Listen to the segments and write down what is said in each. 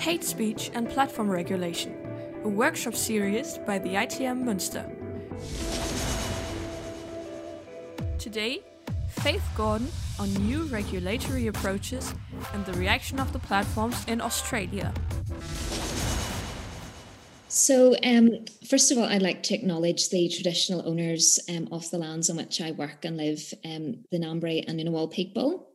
Hate Speech and Platform Regulation, a workshop series by the ITM Münster. Today, Faith Gordon on new regulatory approaches and the reaction of the platforms in Australia. So, um, first of all, I'd like to acknowledge the traditional owners um, of the lands on which I work and live, um, the Ngambri and Ngunnawal people.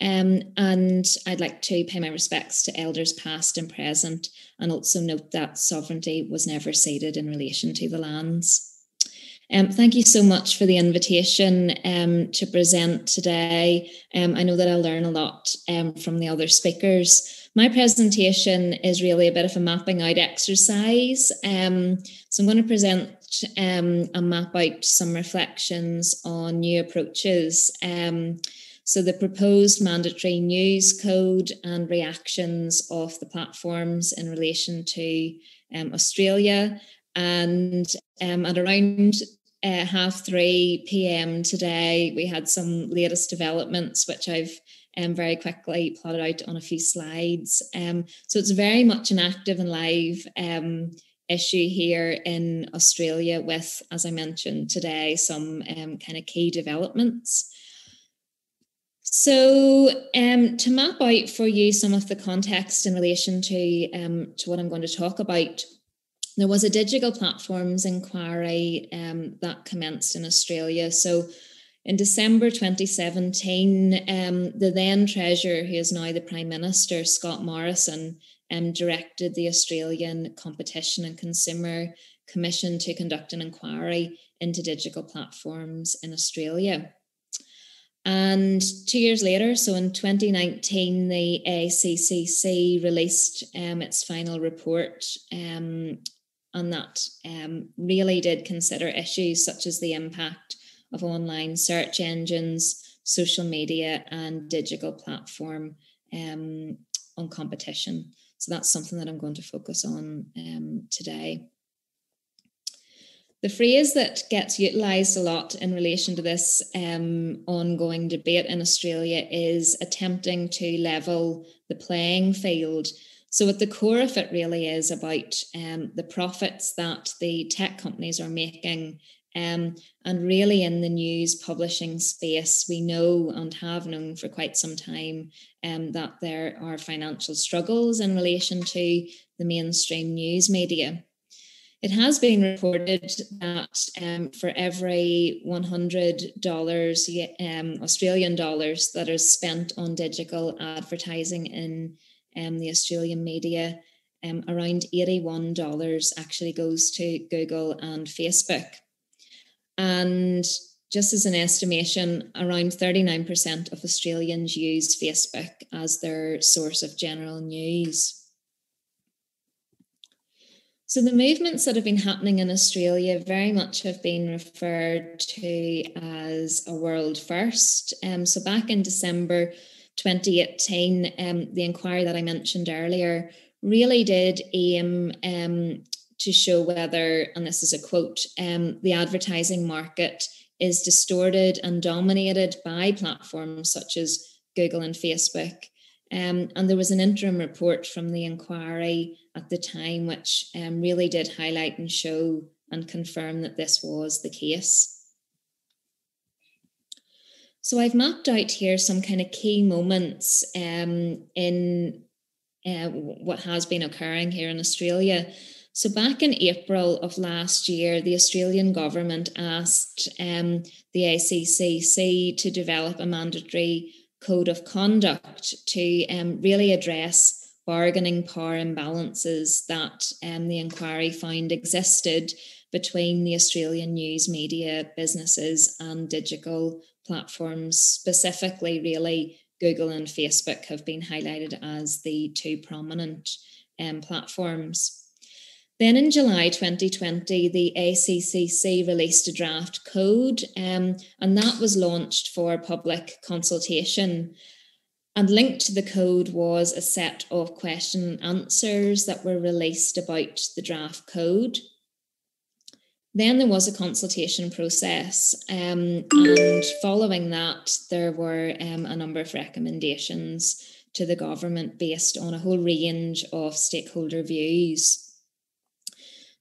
Um, and I'd like to pay my respects to elders past and present, and also note that sovereignty was never ceded in relation to the lands. Um, thank you so much for the invitation um, to present today. Um, I know that I'll learn a lot um, from the other speakers. My presentation is really a bit of a mapping out exercise. Um, so I'm going to present um, and map out some reflections on new approaches. So the proposed mandatory news code and reactions of the platforms in relation to um, Australia. And um, at around uh, half 3 p.m. today, we had some latest developments, which I've um, very quickly plotted out on a few slides. Um, so it's very much an active and live um, issue here in Australia with, as I mentioned today, some um, kind of key developments. So um, to map out for you some of the context in relation to, um, to what I'm going to talk about, there was a digital platforms inquiry um, that commenced in Australia. So in December 2017, um, the then Treasurer, who is now the Prime Minister, Scott Morrison, um, directed the Australian Competition and Consumer Commission to conduct an inquiry into digital platforms in Australia. And two years later, so in 2019, the ACCC released um, its final report, um, and that um, really did consider issues such as the impact of online search engines, social media, and digital platform um, on competition. So that's something that I'm going to focus on um, today. The phrase that gets utilised a lot in relation to this um, ongoing debate in Australia is attempting to level the playing field. So, at the core of it, really is about um, the profits that the tech companies are making um, and really, in the news publishing space, we know and have known for quite some time um, that there are financial struggles in relation to the mainstream news media. It has been reported that um, for every $100 um, Australian dollars that is spent on digital advertising in um, the Australian media, um, around $81 actually goes to Google and Facebook. And just as an estimation, around 39% of Australians use Facebook as their source of general news. So, the movements that have been happening in Australia very much have been referred to as a world first. Um, so, back in December 2018, um, the inquiry that I mentioned earlier really did aim um, to show whether, and this is a quote, um, the advertising market is distorted and dominated by platforms such as Google and Facebook. Um, and there was an interim report from the inquiry at the time, which um, really did highlight and show and confirm that this was the case. So I've mapped out here some kind of key moments um, in uh, what has been occurring here in Australia. So, back in April of last year, the Australian government asked um, the ACCC to develop a mandatory code of conduct to um, really address bargaining power imbalances that um, the inquiry found existed between the Australian news media businesses and digital platforms, specifically, really. Google and Facebook have been highlighted as the two prominent um, platforms. Then in July 2020, the ACCC released a draft code, um, and that was launched for public consultation. And linked to the code was a set of question and answers that were released about the draft code. Then there was a consultation process, um, and following that, there were um, a number of recommendations to the government based on a whole range of stakeholder views.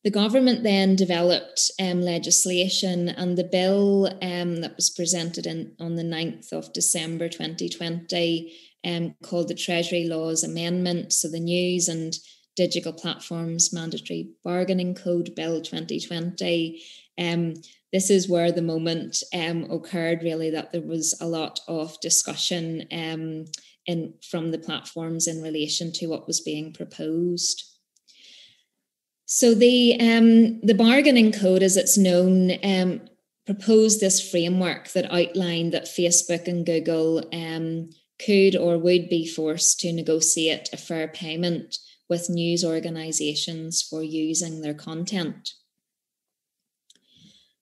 The government then developed um, legislation, and the bill um, that was presented in, on the 9th of December 2020, um, called the Treasury Laws Amendment, so the News and Digital Platforms Mandatory Bargaining Code Bill 2020. Um, this is where the moment um, occurred, really, that there was a lot of discussion um, in from the platforms in relation to what was being proposed. So the um, the bargaining code, as it's known, um, proposed this framework that outlined that Facebook and Google um, could or would be forced to negotiate a fair payment with news organisations for using their content.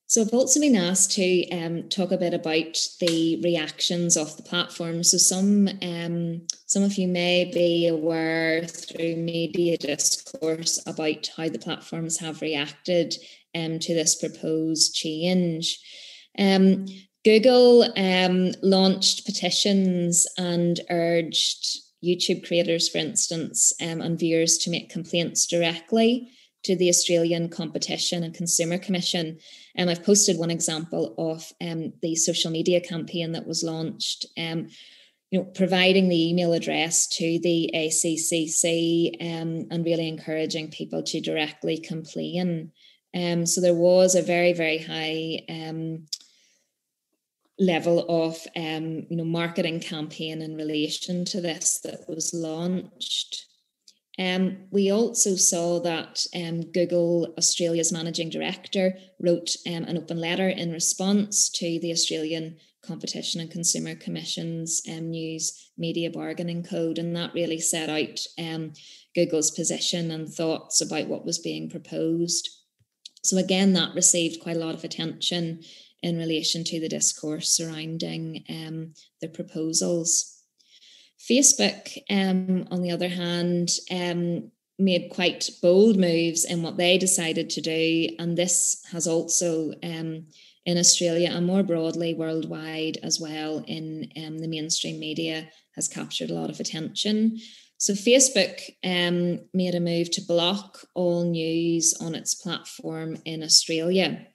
So I've also been asked to um, talk a bit about the reactions of the platform. So some um, some of you may be aware through media discourse about how the platforms have reacted um, to this proposed change. Um, Google um, launched petitions and urged YouTube creators, for instance, um, and viewers to make complaints directly to the Australian Competition and Consumer Commission. And I've posted one example of um, the social media campaign that was launched. Um, you know, providing the email address to the ACCC um, and really encouraging people to directly complain. Um, so there was a very, very high um, level of um, you know marketing campaign in relation to this that was launched. Um, we also saw that um, Google Australia's managing director wrote um, an open letter in response to the Australian Competition and Consumer Commission's um, news media bargaining code, and that really set out um, Google's position and thoughts about what was being proposed. So again, that received quite a lot of attention in relation to the discourse surrounding um, the proposals. Facebook, um, on the other hand, um, made quite bold moves in what they decided to do. And this has also, um, in Australia and more broadly worldwide as well, in um, the mainstream media, has captured a lot of attention. So, Facebook um, made a move to block all news on its platform in Australia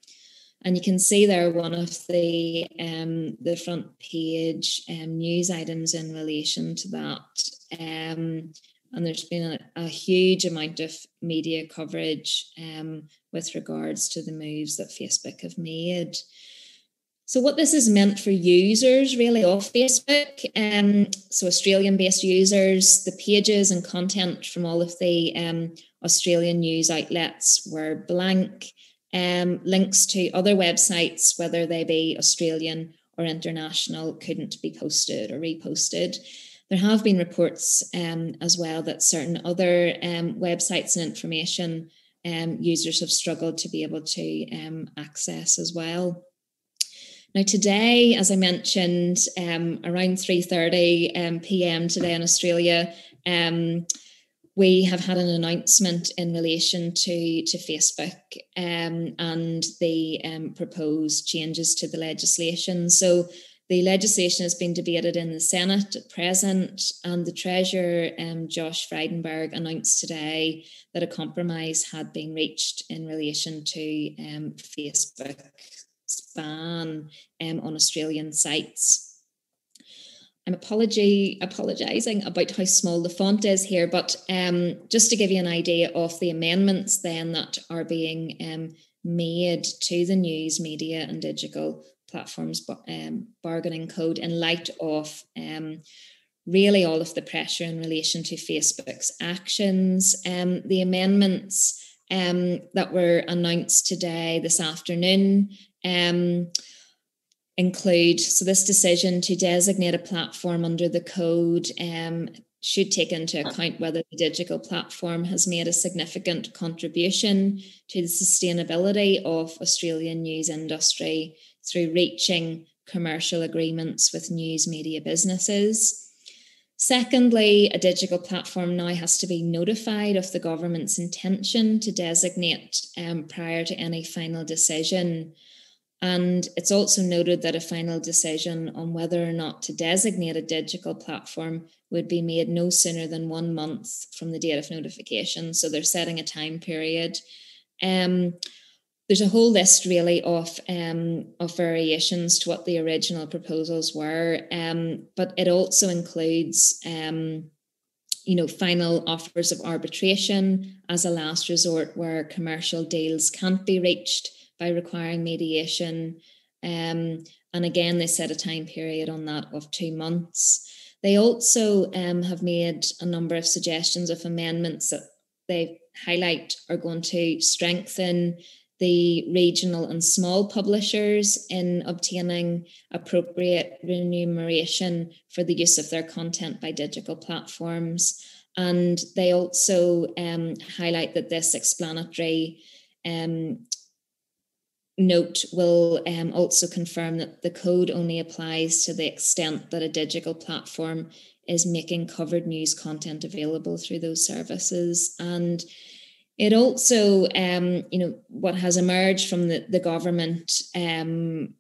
and you can see there one of the um, the front page um, news items in relation to that. Um, and there's been a, a, huge amount of media coverage um, with regards to the moves that Facebook have made. So, what this has meant for users really of Facebook, um, so Australian based users, the pages and content from all of the um, Australian news outlets were blank um, links to other websites, whether they be Australian or international, couldn't be posted or reposted. There have been reports um, as well that certain other um, websites and information um, users have struggled to be able to um, access as well. Now today, as I mentioned, um, around 3.30 p.m. today in Australia, um, we have had an announcement in relation to to Facebook um, and the um, proposed changes to the legislation. So the legislation has been debated in the Senate at present, and the Treasurer, um, Josh Frydenberg, announced today that a compromise had been reached in relation to um, Facebook's ban um, on Australian sites. I'm apology apologizing about how small the font is here, but um, just to give you an idea of the amendments then that are being um, made to the news, media, and digital platforms um, bargaining code in light of um, really all of the pressure in relation to Facebook's actions. Um, the amendments um, that were announced today, this afternoon, include so this decision to designate a platform under the code um, should take into account whether the digital platform has made a significant contribution to the sustainability of Australian news industry through reaching commercial agreements with news media businesses. Secondly, a digital platform now has to be notified of the government's intention to designate um, prior to any final decision And it's also noted that a final decision on whether or not to designate a digital platform would be made no sooner than one month from the date of notification. So they're setting a time period. Um, there's a whole list really of um, of variations to what the original proposals were, um, but it also includes um, you know final offers of arbitration as a last resort where commercial deals can't be reached by requiring mediation. Um, and again, they set a time period on that of two months. They also um, have made a number of suggestions of amendments that they highlight are going to strengthen the regional and small publishers in obtaining appropriate remuneration for the use of their content by digital platforms. And they also um, highlight that this explanatory um, note will um, also confirm that the code only applies to the extent that a digital platform is making covered news content available through those services. And it also, um, you know, what has emerged from the, the government um,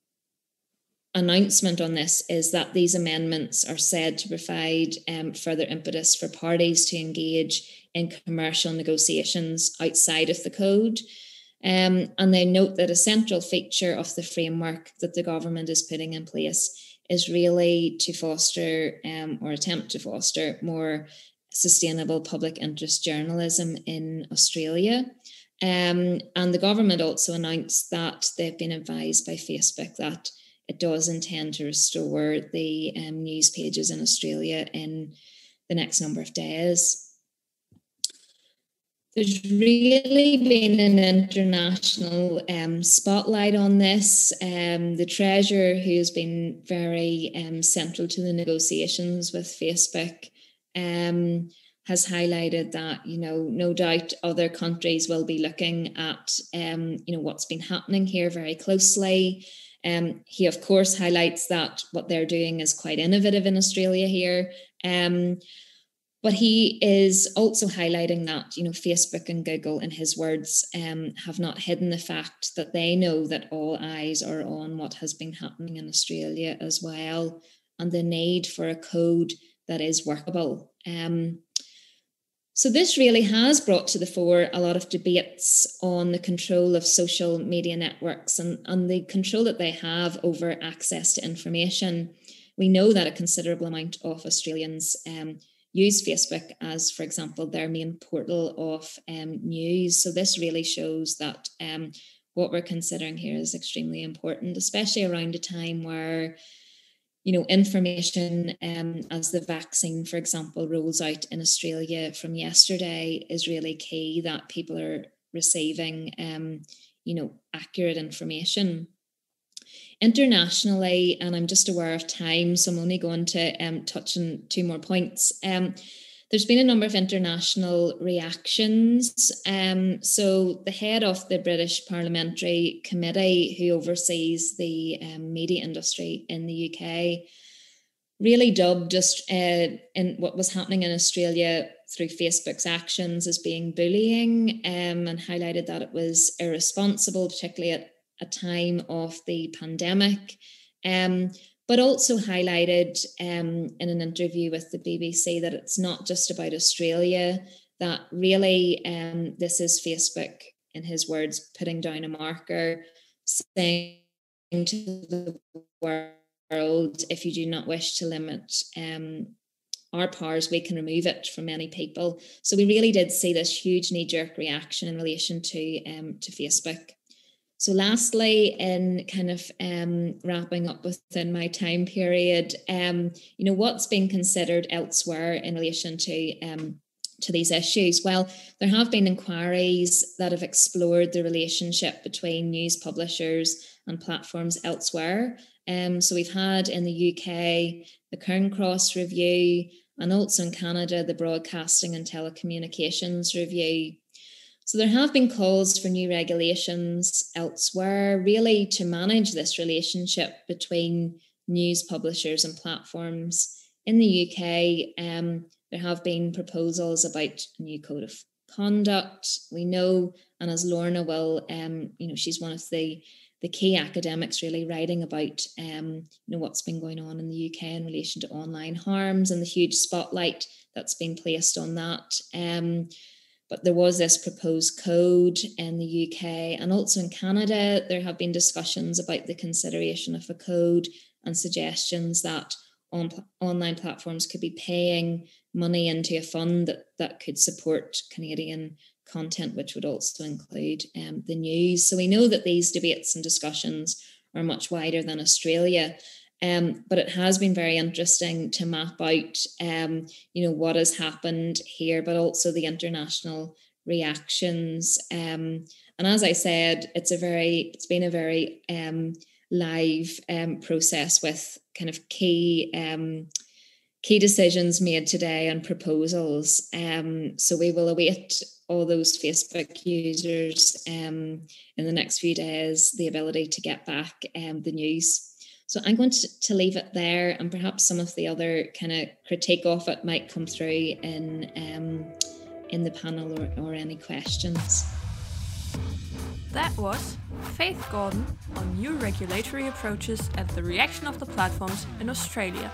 announcement on this is that these amendments are said to provide um, further impetus for parties to engage in commercial negotiations outside of the code. Um, and they note that a central feature of the framework that the government is putting in place is really to foster um, or attempt to foster more sustainable public interest journalism in Australia. Um, and the government also announced that they've been advised by Facebook that it does intend to restore the um, news pages in Australia in the next number of days there's really been an international um, spotlight on this. Um, the treasurer, who has been very um, central to the negotiations with Facebook, um, has highlighted that you know no doubt other countries will be looking at um, you know what's been happening here very closely. Um, he of course highlights that what they're doing is quite innovative in Australia here. But he is also highlighting that, you know, Facebook and Google, in his words, um, have not hidden the fact that they know that all eyes are on what has been happening in Australia as well, and the need for a code that is workable. Um, so, this really has brought to the fore a lot of debates on the control of social media networks and, and the control that they have over access to information. We know that a considerable amount of Australians um, use Facebook as, for example, their main portal of um, news. So this really shows that um, what we're considering here is extremely important, especially around a time where you know information um, as the vaccine for example rolls out in australia from yesterday is really key that people are receiving um, you know accurate information internationally, and I'm just aware of time, so I'm only going to um, touch on two more points. Um, there's been a number of international reactions. Um, so, the head of the British Parliamentary Committee, who oversees the um, media industry in the UK, really dubbed just uh, in what was happening in Australia through Facebook's actions as being bullying um, and highlighted that it was irresponsible, particularly at a time of the pandemic, um, but also highlighted um, in an interview with the BBC that it's not just about Australia, that really um, this is Facebook, in his words, putting down a marker, saying to the world, if you do not wish to limit um, our powers, we can remove it from many people. So we really did see this huge knee-jerk reaction in relation to um, to Facebook. So, lastly, in kind of um, wrapping up within my time period, um, you know, what's been considered elsewhere in relation to um, to these issues? Well, there have been inquiries that have explored the relationship between news publishers and platforms elsewhere. Um, so we've had in the UK the Cairncross review, and also in Canada the Broadcasting and Telecommunications review. So there have been calls for new regulations elsewhere, really to manage this relationship between news publishers and platforms. In the UK, um, there have been proposals about a new code of conduct. We know, and as Lorna will, um, you know, she's one of the the key academics really writing about um, you know what's been going on in the UK in relation to online harms and the huge spotlight that's been placed on that. Um, but there was this proposed code in the UK and also in Canada. There have been discussions about the consideration of a code and suggestions that on, online platforms could be paying money into a fund that, that could support Canadian content, which would also include um, the news. So we know that these debates and discussions are much wider than Australia. Um, but it has been very interesting to map out, um, you know, what has happened here, but also the international reactions. Um, and as I said, it's a very, it's been a very um, live um, process with kind of key um, key decisions made today and proposals. So we will await all those Facebook users in the next few days the ability to get back the news. So I'm going to, leave it there, and perhaps some of the other kind of critique of it might come through in um, in the panel or, or any questions. That was Faith Gordon on new regulatory approaches and the reaction of the platforms in Australia.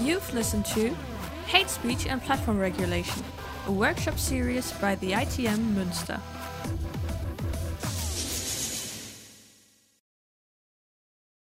You've listened to Hate Speech and Platform Regulation, a workshop series by the ITM Münster.